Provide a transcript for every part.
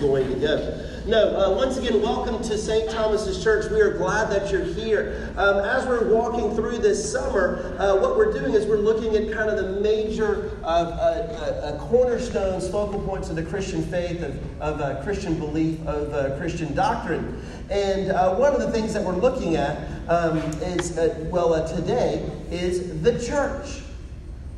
going to go. No, uh, once again, welcome to St. Thomas's Church. We are glad that you're here. Um, as we're walking through this summer, uh, what we're doing is we're looking at kind of the major uh, uh, cornerstones, focal points of the Christian faith, of, of uh, Christian belief, of uh, Christian doctrine. And one of the things that we're looking at um, is, well, today is the church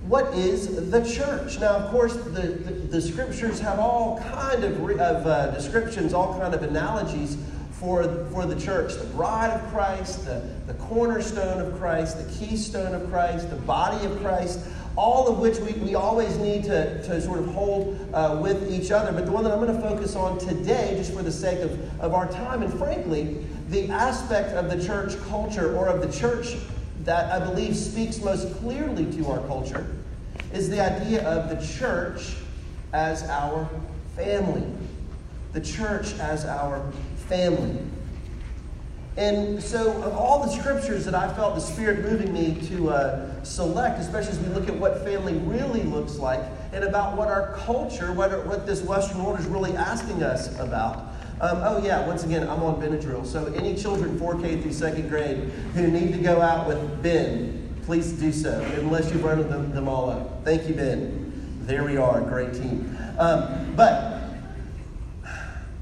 what is the church? Now, of course, the, the, the scriptures have all kind of, re, of uh, descriptions, all kind of analogies for, for the church. The bride of Christ, the, the cornerstone of Christ, the keystone of Christ, the body of Christ, all of which we, we always need to, to sort of hold uh, with each other. But the one that I'm going to focus on today, just for the sake of, of our time, and frankly, the aspect of the church culture or of the church that I believe speaks most clearly to our culture is the idea of the church as our family. The church as our family. And so, of all the scriptures that I felt the Spirit moving me to uh, select, especially as we look at what family really looks like and about what our culture, what, what this Western world is really asking us about. Um, oh, yeah, once again, I'm on Benadryl. So, any children 4K through second grade who need to go out with Ben, please do so, unless you've run them, them all up. Thank you, Ben. There we are, great team. Um, but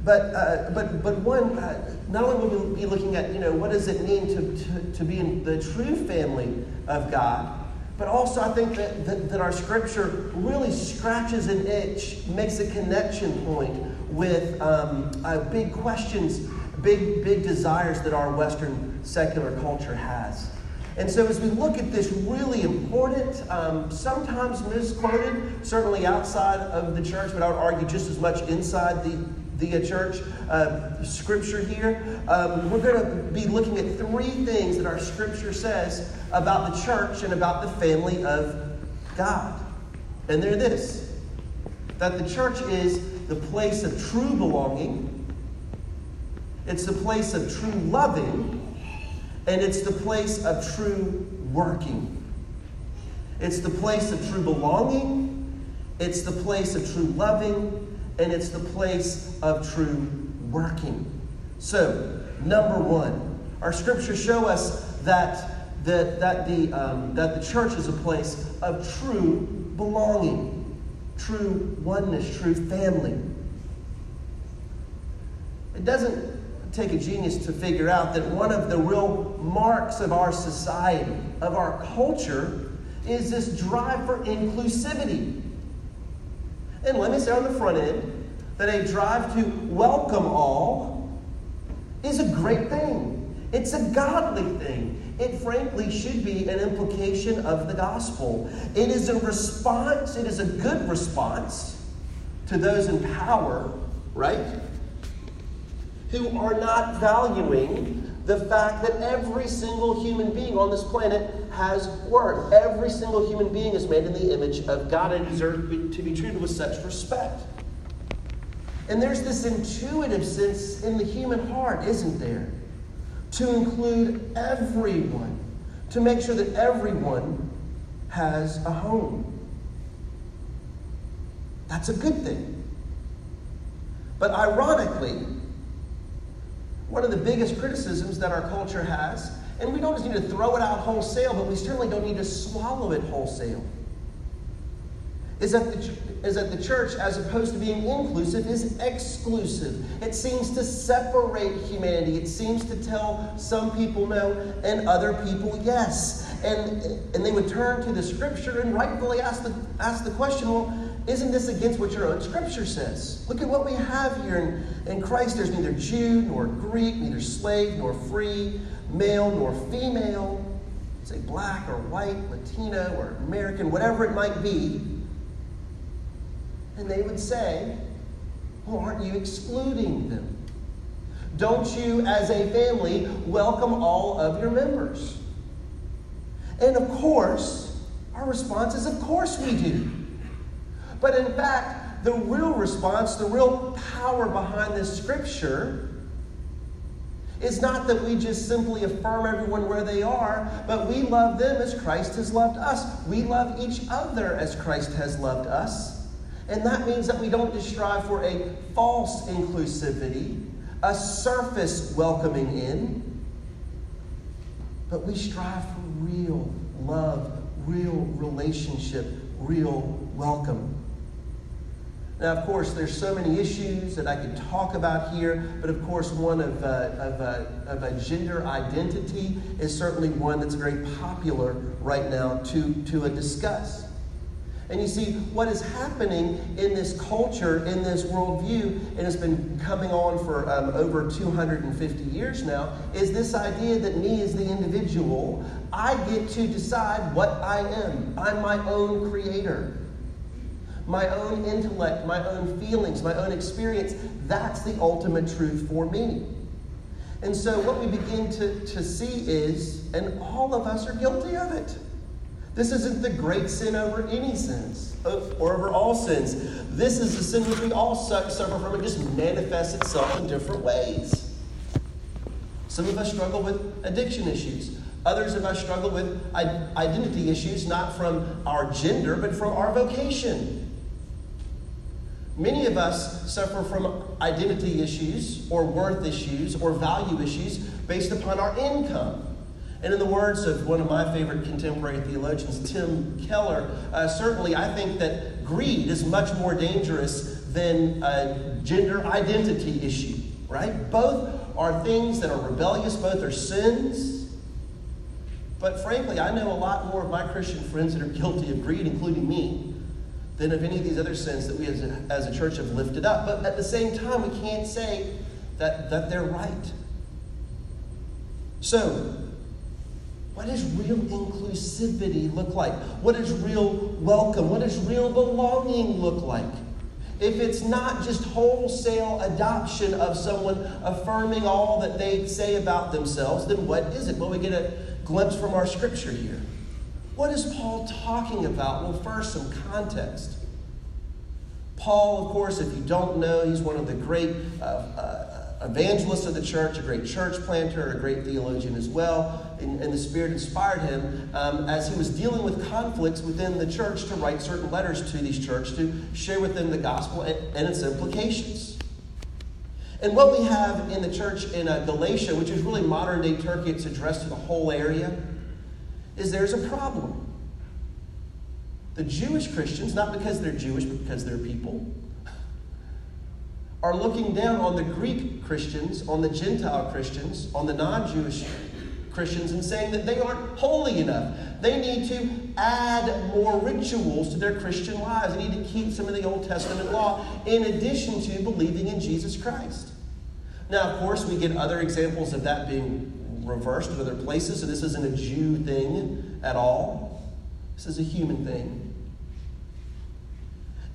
but, uh, but, but one, uh, not only will we be looking at, you know, what does it mean to, to, to be in the true family of God, but also I think that, that, that, our scripture really scratches an itch, makes a connection point with um, uh, big questions, big, big desires that our Western secular culture has. And so, as we look at this really important, um, sometimes misquoted, certainly outside of the church, but I would argue just as much inside the, the uh, church uh, scripture here, um, we're going to be looking at three things that our scripture says about the church and about the family of God. And they're this that the church is the place of true belonging, it's the place of true loving and it's the place of true working. It's the place of true belonging, it's the place of true loving, and it's the place of true working. So, number one, our scriptures show us that the, that, the, um, that the church is a place of true belonging, true oneness, true family. It doesn't take a genius to figure out that one of the real marks of our society, of our culture, is this drive for inclusivity. And let me say on the front end that a drive to welcome all is a great thing. It's a godly thing. It frankly should be an implication of the gospel. It is a response, it is a good response to those in power, right? Who are not valuing the fact that every single human being on this planet has worth. Every single human being is made in the image of God and deserves to be treated with such respect. And there's this intuitive sense in the human heart, isn't there? To include everyone, to make sure that everyone has a home. That's a good thing. But ironically, one of the biggest criticisms that our culture has, and we don't just need to throw it out wholesale, but we certainly don't need to swallow it wholesale, is that the, is that the church, as opposed to being inclusive, is exclusive. It seems to separate humanity. It seems to tell some people no and other people yes. And, and they would turn to the scripture and rightfully ask the, ask the question well, isn't this against what your own scripture says? Look at what we have here in, in Christ. There's neither Jew nor Greek, neither slave nor free, male nor female, say black or white, Latino or American, whatever it might be. And they would say, Well, aren't you excluding them? Don't you, as a family, welcome all of your members? And of course, our response is, Of course we do. But in fact, the real response, the real power behind this scripture is not that we just simply affirm everyone where they are, but we love them as Christ has loved us. We love each other as Christ has loved us. And that means that we don't just strive for a false inclusivity, a surface welcoming in, but we strive for real love, real relationship, real welcome. Now, of course, there's so many issues that I could talk about here, but of course, one of, uh, of, uh, of a gender identity is certainly one that's very popular right now to, to discuss. And you see, what is happening in this culture, in this worldview, and it's been coming on for um, over 250 years now, is this idea that me as the individual, I get to decide what I am. I'm my own creator. My own intellect, my own feelings, my own experience, that's the ultimate truth for me. And so, what we begin to, to see is, and all of us are guilty of it this isn't the great sin over any sins or over all sins. This is the sin which we all suffer from. It just manifests itself in different ways. Some of us struggle with addiction issues. Others of us struggle with identity issues, not from our gender, but from our vocation. Many of us suffer from identity issues or worth issues or value issues based upon our income. And in the words of one of my favorite contemporary theologians, Tim Keller, uh, certainly I think that greed is much more dangerous than a gender identity issue, right? Both are things that are rebellious, both are sins. But frankly, I know a lot more of my Christian friends that are guilty of greed, including me, than of any of these other sins that we as a, as a church have lifted up. But at the same time, we can't say that, that they're right. So, what does real inclusivity look like? What does real welcome? What does real belonging look like? If it's not just wholesale adoption of someone affirming all that they say about themselves, then what is it? Well, we get a glimpse from our scripture here. What is Paul talking about? Well, first, some context. Paul, of course, if you don't know, he's one of the great uh, uh, evangelist of the church, a great church planter, a great theologian as well. And, and the Spirit inspired him um, as he was dealing with conflicts within the church to write certain letters to these churches to share with them the gospel and, and its implications. And what we have in the church in uh, Galatia, which is really modern day Turkey, it's addressed to the whole area, is there's a problem. The Jewish Christians, not because they're Jewish, but because they're people, are looking down on the Greek Christians, on the Gentile Christians, on the non Jewish Christians, and saying that they aren't holy enough. They need to add more rituals to their Christian lives. They need to keep some of the Old Testament law in addition to believing in Jesus Christ. Now, of course, we get other examples of that being reversed in other places, so this isn't a Jew thing at all. This is a human thing.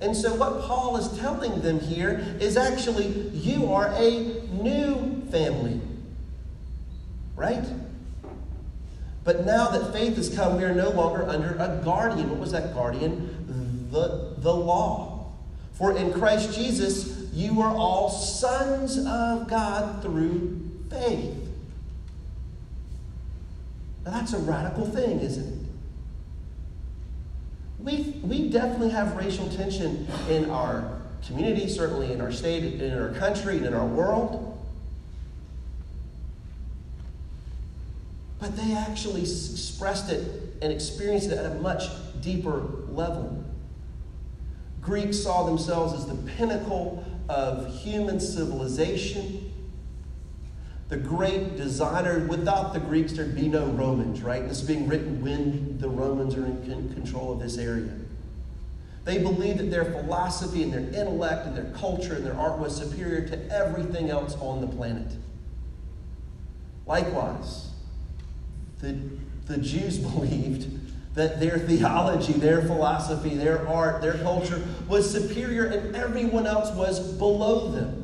And so, what Paul is telling them here is actually, you are a new family. Right? But now that faith has come, we are no longer under a guardian. What was that guardian? The, the law. For in Christ Jesus, you are all sons of God through faith. Now, that's a radical thing, isn't it? we, we definitely have racial tension in our community, certainly in our state, in our country, and in our world. But they actually expressed it and experienced it at a much deeper level. Greeks saw themselves as the pinnacle of human civilization the great designer. Without the Greeks, there'd be no Romans, right? This is being written when the Romans are in control of this area. They believed that their philosophy and their intellect and their culture and their art was superior to everything else on the planet. Likewise, the, the Jews believed that their theology, their philosophy, their art, their culture was superior and everyone else was below them.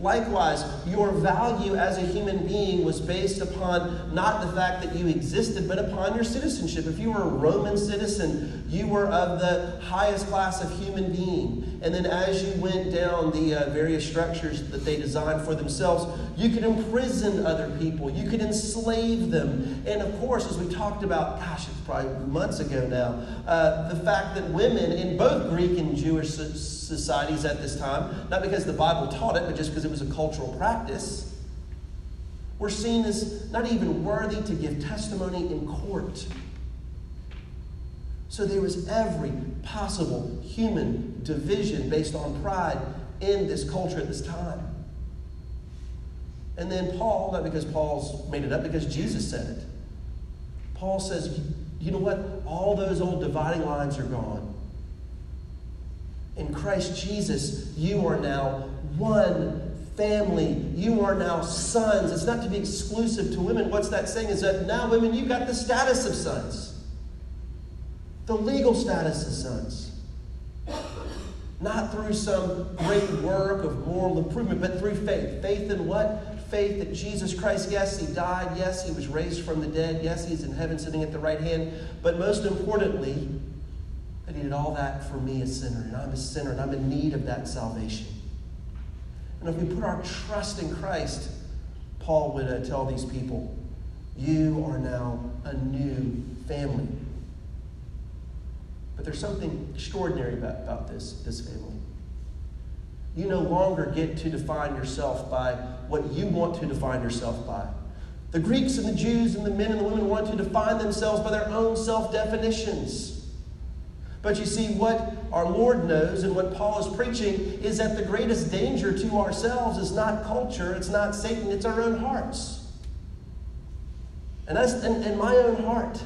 Likewise, your value as a human being was based upon not the fact that you existed, but upon your citizenship. If you were a Roman citizen, you were of the highest class of human being. And then as you went down the uh, various structures that they designed for themselves, you could imprison other people, you could enslave them. And of course, as we talked about, gosh, it's probably months ago now, uh, the fact that women in both Greek and Jewish societies at this time, not because the Bible taught it, but just because it was a cultural practice, were seen as not even worthy to give testimony in court. So there was every possible human division based on pride in this culture at this time. And then Paul, not because Paul's made it up, because Jesus said it. Paul says, you know what? All those old dividing lines are gone. In Christ Jesus, you are now one family. You are now sons. It's not to be exclusive to women. What's that saying? Is that now, women, you've got the status of sons, the legal status of sons. Not through some great work of moral improvement, but through faith. Faith in what? Faith that Jesus Christ, yes, He died. Yes, He was raised from the dead. Yes, He's in heaven sitting at the right hand. But most importantly, that He did all that for me, a sinner. And I'm a sinner, and I'm in need of that salvation. And if we put our trust in Christ, Paul would uh, tell these people, you are now a new family. But there's something extraordinary about, about this, this family. You no longer get to define yourself by what you want to define yourself by. The Greeks and the Jews and the men and the women want to define themselves by their own self definitions. But you see, what our Lord knows and what Paul is preaching is that the greatest danger to ourselves is not culture, it's not Satan, it's our own hearts. And, us, and, and my own heart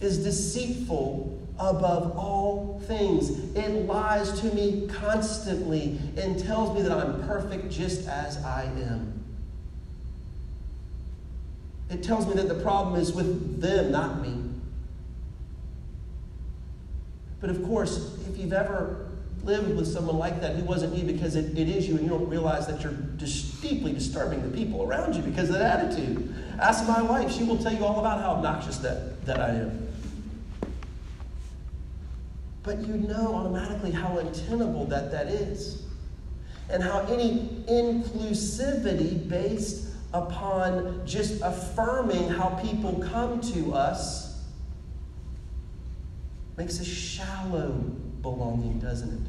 is deceitful above all things. It lies to me constantly and tells me that I'm perfect just as I am. It tells me that the problem is with them, not me. But of course, if you've ever lived with someone like that who wasn't you because it, it is you and you don't realize that you're just deeply disturbing the people around you because of that attitude. Ask my wife, she will tell you all about how obnoxious that, that I am. But you know automatically how untenable that that is. And how any inclusivity based upon just affirming how people come to us makes a shallow belonging, doesn't it?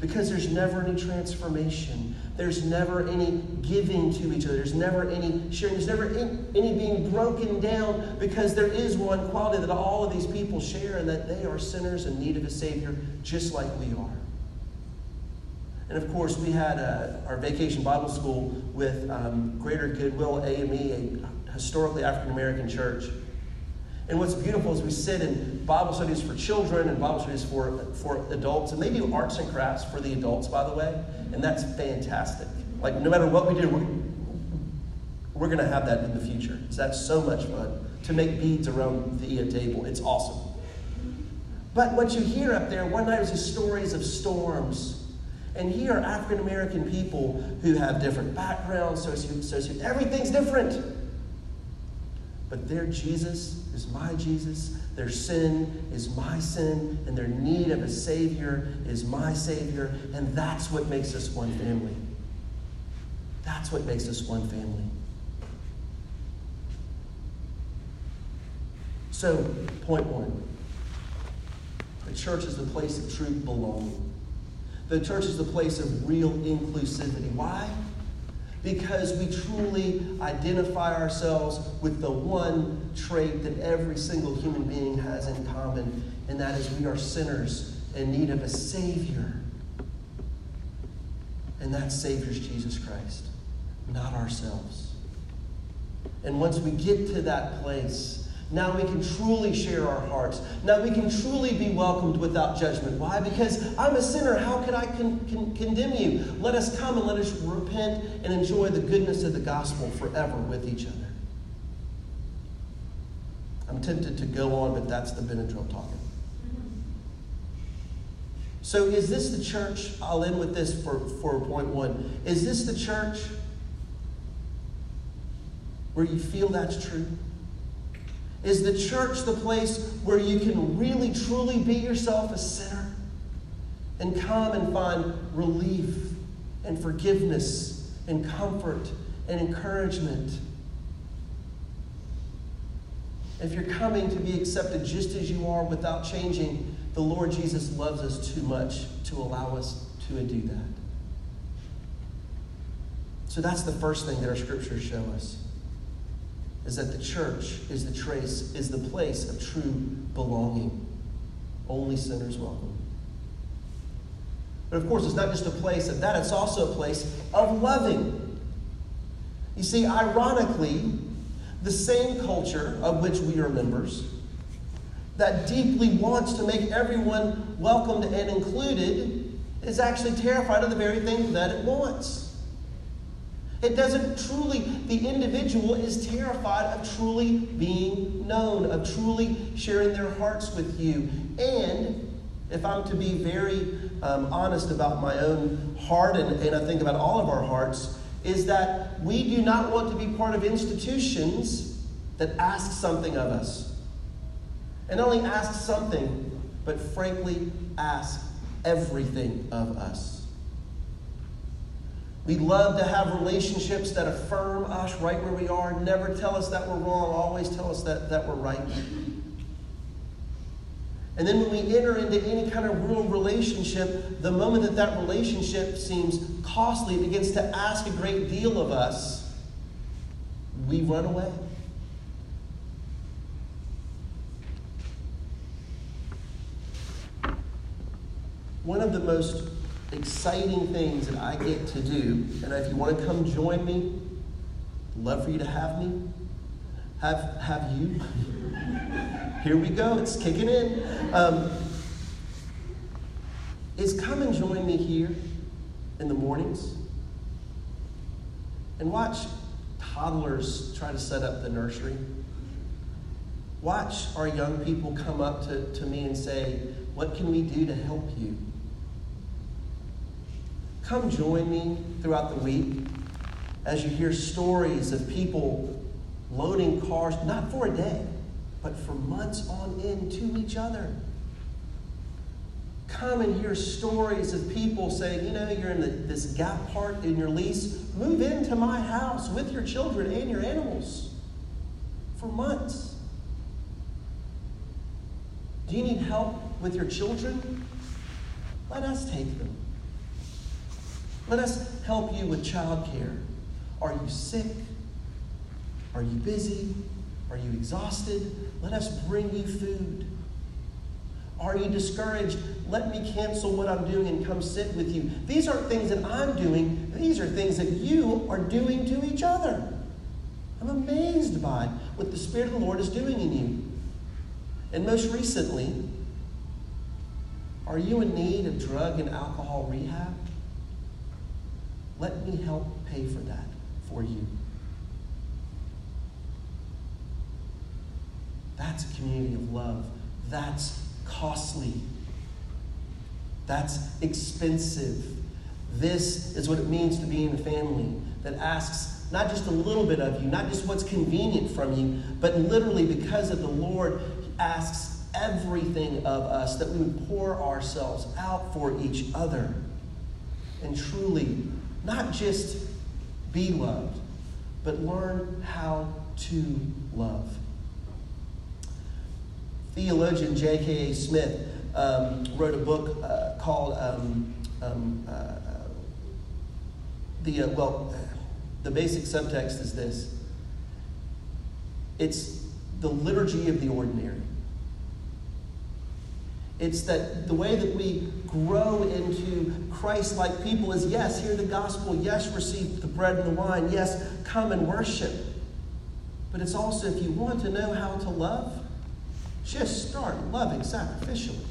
Because there's never any transformation. There's never any giving to each other. There's never any sharing. There's never any being broken down because there is one quality that all of these people share and that they are sinners in need of a Savior just like we are. And of course, we had uh, our vacation Bible school with um, Greater Goodwill AME, a historically African American church. And what's beautiful is we sit in Bible studies for children and Bible studies for, for adults. And they do arts and crafts for the adults, by the way. And that's fantastic. Like, no matter what we do, we're, we're going to have that in the future. So that's so much fun to make beads around the table. It's awesome. But what you hear up there, one night is stories of storms. And here are African American people who have different backgrounds, socio, socio, everything's different. But their Jesus is my Jesus, their sin is my sin, and their need of a Savior is my Savior, and that's what makes us one family. That's what makes us one family. So, point one the church is the place of true belonging. The church is the place of real inclusivity. Why? Because we truly identify ourselves with the one trait that every single human being has in common, and that is we are sinners in need of a Savior. And that Savior is Jesus Christ, not ourselves. And once we get to that place, now we can truly share our hearts. Now we can truly be welcomed without judgment. Why? Because I'm a sinner. How could I con- con- condemn you? Let us come and let us repent and enjoy the goodness of the gospel forever with each other. I'm tempted to go on, but that's the Benadryl talking. So, is this the church? I'll end with this for, for point one. Is this the church where you feel that's true? Is the church the place where you can really, truly be yourself a sinner and come and find relief and forgiveness and comfort and encouragement? If you're coming to be accepted just as you are without changing, the Lord Jesus loves us too much to allow us to do that. So that's the first thing that our scriptures show us is that the church is the trace, is the place of true belonging. Only sinners welcome. But of course, it's not just a place of that, it's also a place of loving. You see, ironically, the same culture of which we are members, that deeply wants to make everyone welcomed and included, is actually terrified of the very thing that it wants. It doesn't truly, the individual is terrified of truly being known, of truly sharing their hearts with you. And if I'm to be very um, honest about my own heart, and, and I think about all of our hearts, is that we do not want to be part of institutions that ask something of us. And not only ask something, but frankly ask everything of us. We love to have relationships that affirm us right where we are, never tell us that we're wrong, always tell us that, that we're right. And then when we enter into any kind of real relationship, the moment that that relationship seems costly, it begins to ask a great deal of us, we run away. One of the most exciting things that I get to do. And if you want to come join me, love for you to have me. Have, have you. Here we go, it's kicking in. Um, is come and join me here in the mornings and watch toddlers try to set up the nursery. Watch our young people come up to, to me and say, What can we do to help you? Come join me throughout the week as you hear stories of people loading cars, not for a day, but for months on end to each other. Come and hear stories of people saying, you know, you're in the, this gap part in your lease, move into my house with your children and your animals for months. Do you need help with your children? Let us take them. Let us help you with childcare. Are you sick? Are you busy? Are you exhausted? Let us bring you food. Are you discouraged? Let me cancel what I'm doing and come sit with you. These aren't things that I'm doing, these are things that you are doing to each other. I'm amazed by what the Spirit of the Lord is doing in you. And most recently, are you in need of drug and alcohol rehab? Let me help pay for that for you. That's a community of love. That's costly. That's expensive. This is what it means to be in a family that asks not just a little bit of you, not just what's convenient from you, but literally because of the Lord, asks everything of us that we would pour ourselves out for each other and truly not just be loved, but learn how to love. Theologian J.K.A. Smith um, wrote a book uh, called um, um, uh, uh, the uh, well. The basic subtext is this: it's the liturgy of the ordinary. It's that the way that we grow into Christ like people is yes, hear the gospel, yes, receive the bread and the wine, yes, come and worship. But it's also if you want to know how to love, just start loving sacrificially.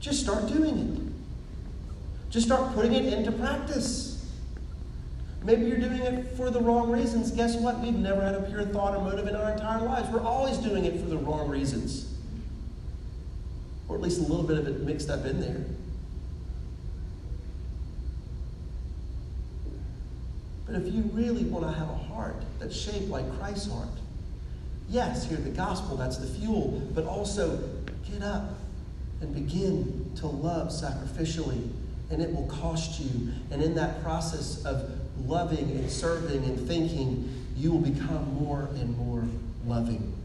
Just start doing it. Just start putting it into practice. Maybe you're doing it for the wrong reasons. Guess what? We've never had a pure thought or motive in our entire lives. We're always doing it for the wrong reasons. Or at least a little bit of it mixed up in there. But if you really want to have a heart that's shaped like Christ's heart, yes, hear the gospel, that's the fuel, but also get up and begin to love sacrificially, and it will cost you. And in that process of loving and serving and thinking, you will become more and more loving.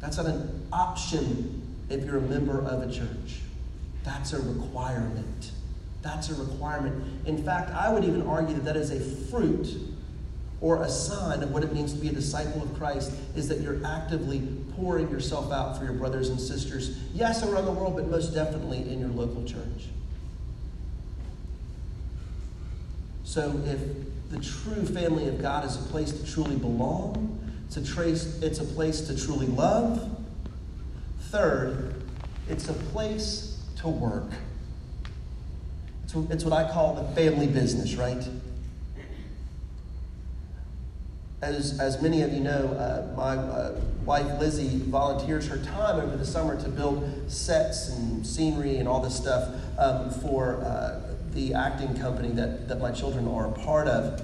That's not an option if you're a member of a church. That's a requirement. That's a requirement. In fact, I would even argue that that is a fruit or a sign of what it means to be a disciple of Christ is that you're actively pouring yourself out for your brothers and sisters, yes, around the world, but most definitely in your local church. So if the true family of God is a place to truly belong, it's a, trace, it's a place to truly love. Third, it's a place to work. It's, it's what I call the family business, right? As, as many of you know, uh, my uh, wife Lizzie volunteers her time over the summer to build sets and scenery and all this stuff um, for uh, the acting company that, that my children are a part of.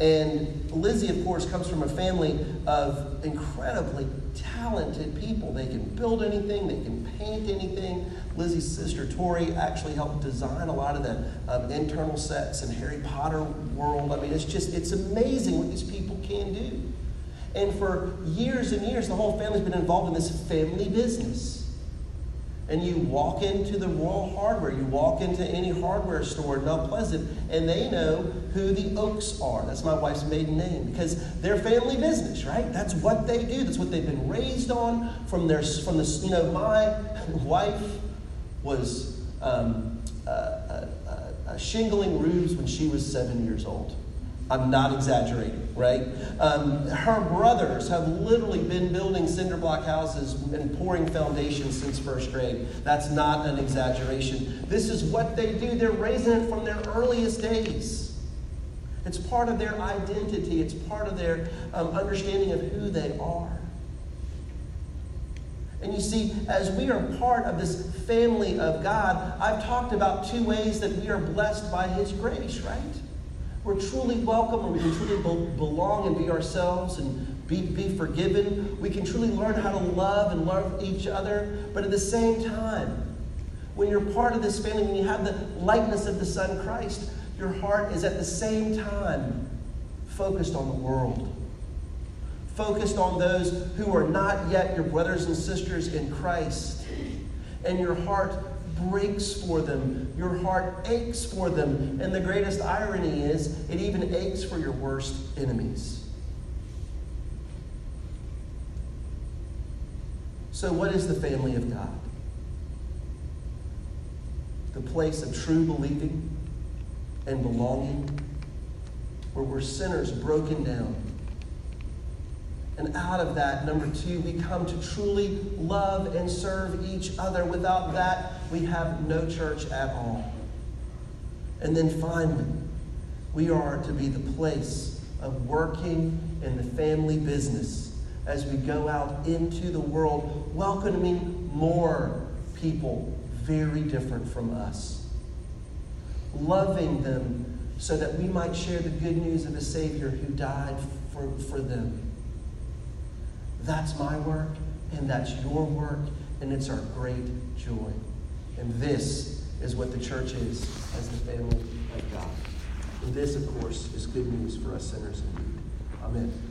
And Lizzie, of course, comes from a family of incredibly talented people. They can build anything, they can paint anything. Lizzie's sister Tori actually helped design a lot of the um, internal sets in Harry Potter world. I mean, it's just, it's amazing what these people can do. And for years and years, the whole family's been involved in this family business and you walk into the Royal Hardware, you walk into any hardware store in Mount Pleasant, and they know who the Oaks are. That's my wife's maiden name because they're family business, right? That's what they do. That's what they've been raised on from their from the you know my wife was um, uh, uh, uh, shingling roofs when she was seven years old. I'm not exaggerating, right? Um, her brothers have literally been building cinder block houses and pouring foundations since first grade. That's not an exaggeration. This is what they do. They're raising it from their earliest days. It's part of their identity, it's part of their um, understanding of who they are. And you see, as we are part of this family of God, I've talked about two ways that we are blessed by His grace, right? We're truly welcome and we can truly be- belong and be ourselves and be, be forgiven. We can truly learn how to love and love each other. But at the same time, when you're part of this family, when you have the likeness of the Son Christ, your heart is at the same time focused on the world, focused on those who are not yet your brothers and sisters in Christ. And your heart breaks for them. Your heart aches for them. And the greatest irony is, it even aches for your worst enemies. So, what is the family of God? The place of true believing and belonging, where we're sinners broken down and out of that, number two, we come to truly love and serve each other. Without that, we have no church at all. And then finally, we are to be the place of working in the family business as we go out into the world, welcoming more people very different from us, loving them so that we might share the good news of a Savior who died for, for them that's my work, and that's your work, and it's our great joy. And this is what the church is as the family of God. And this, of course, is good news for us sinners indeed. Amen.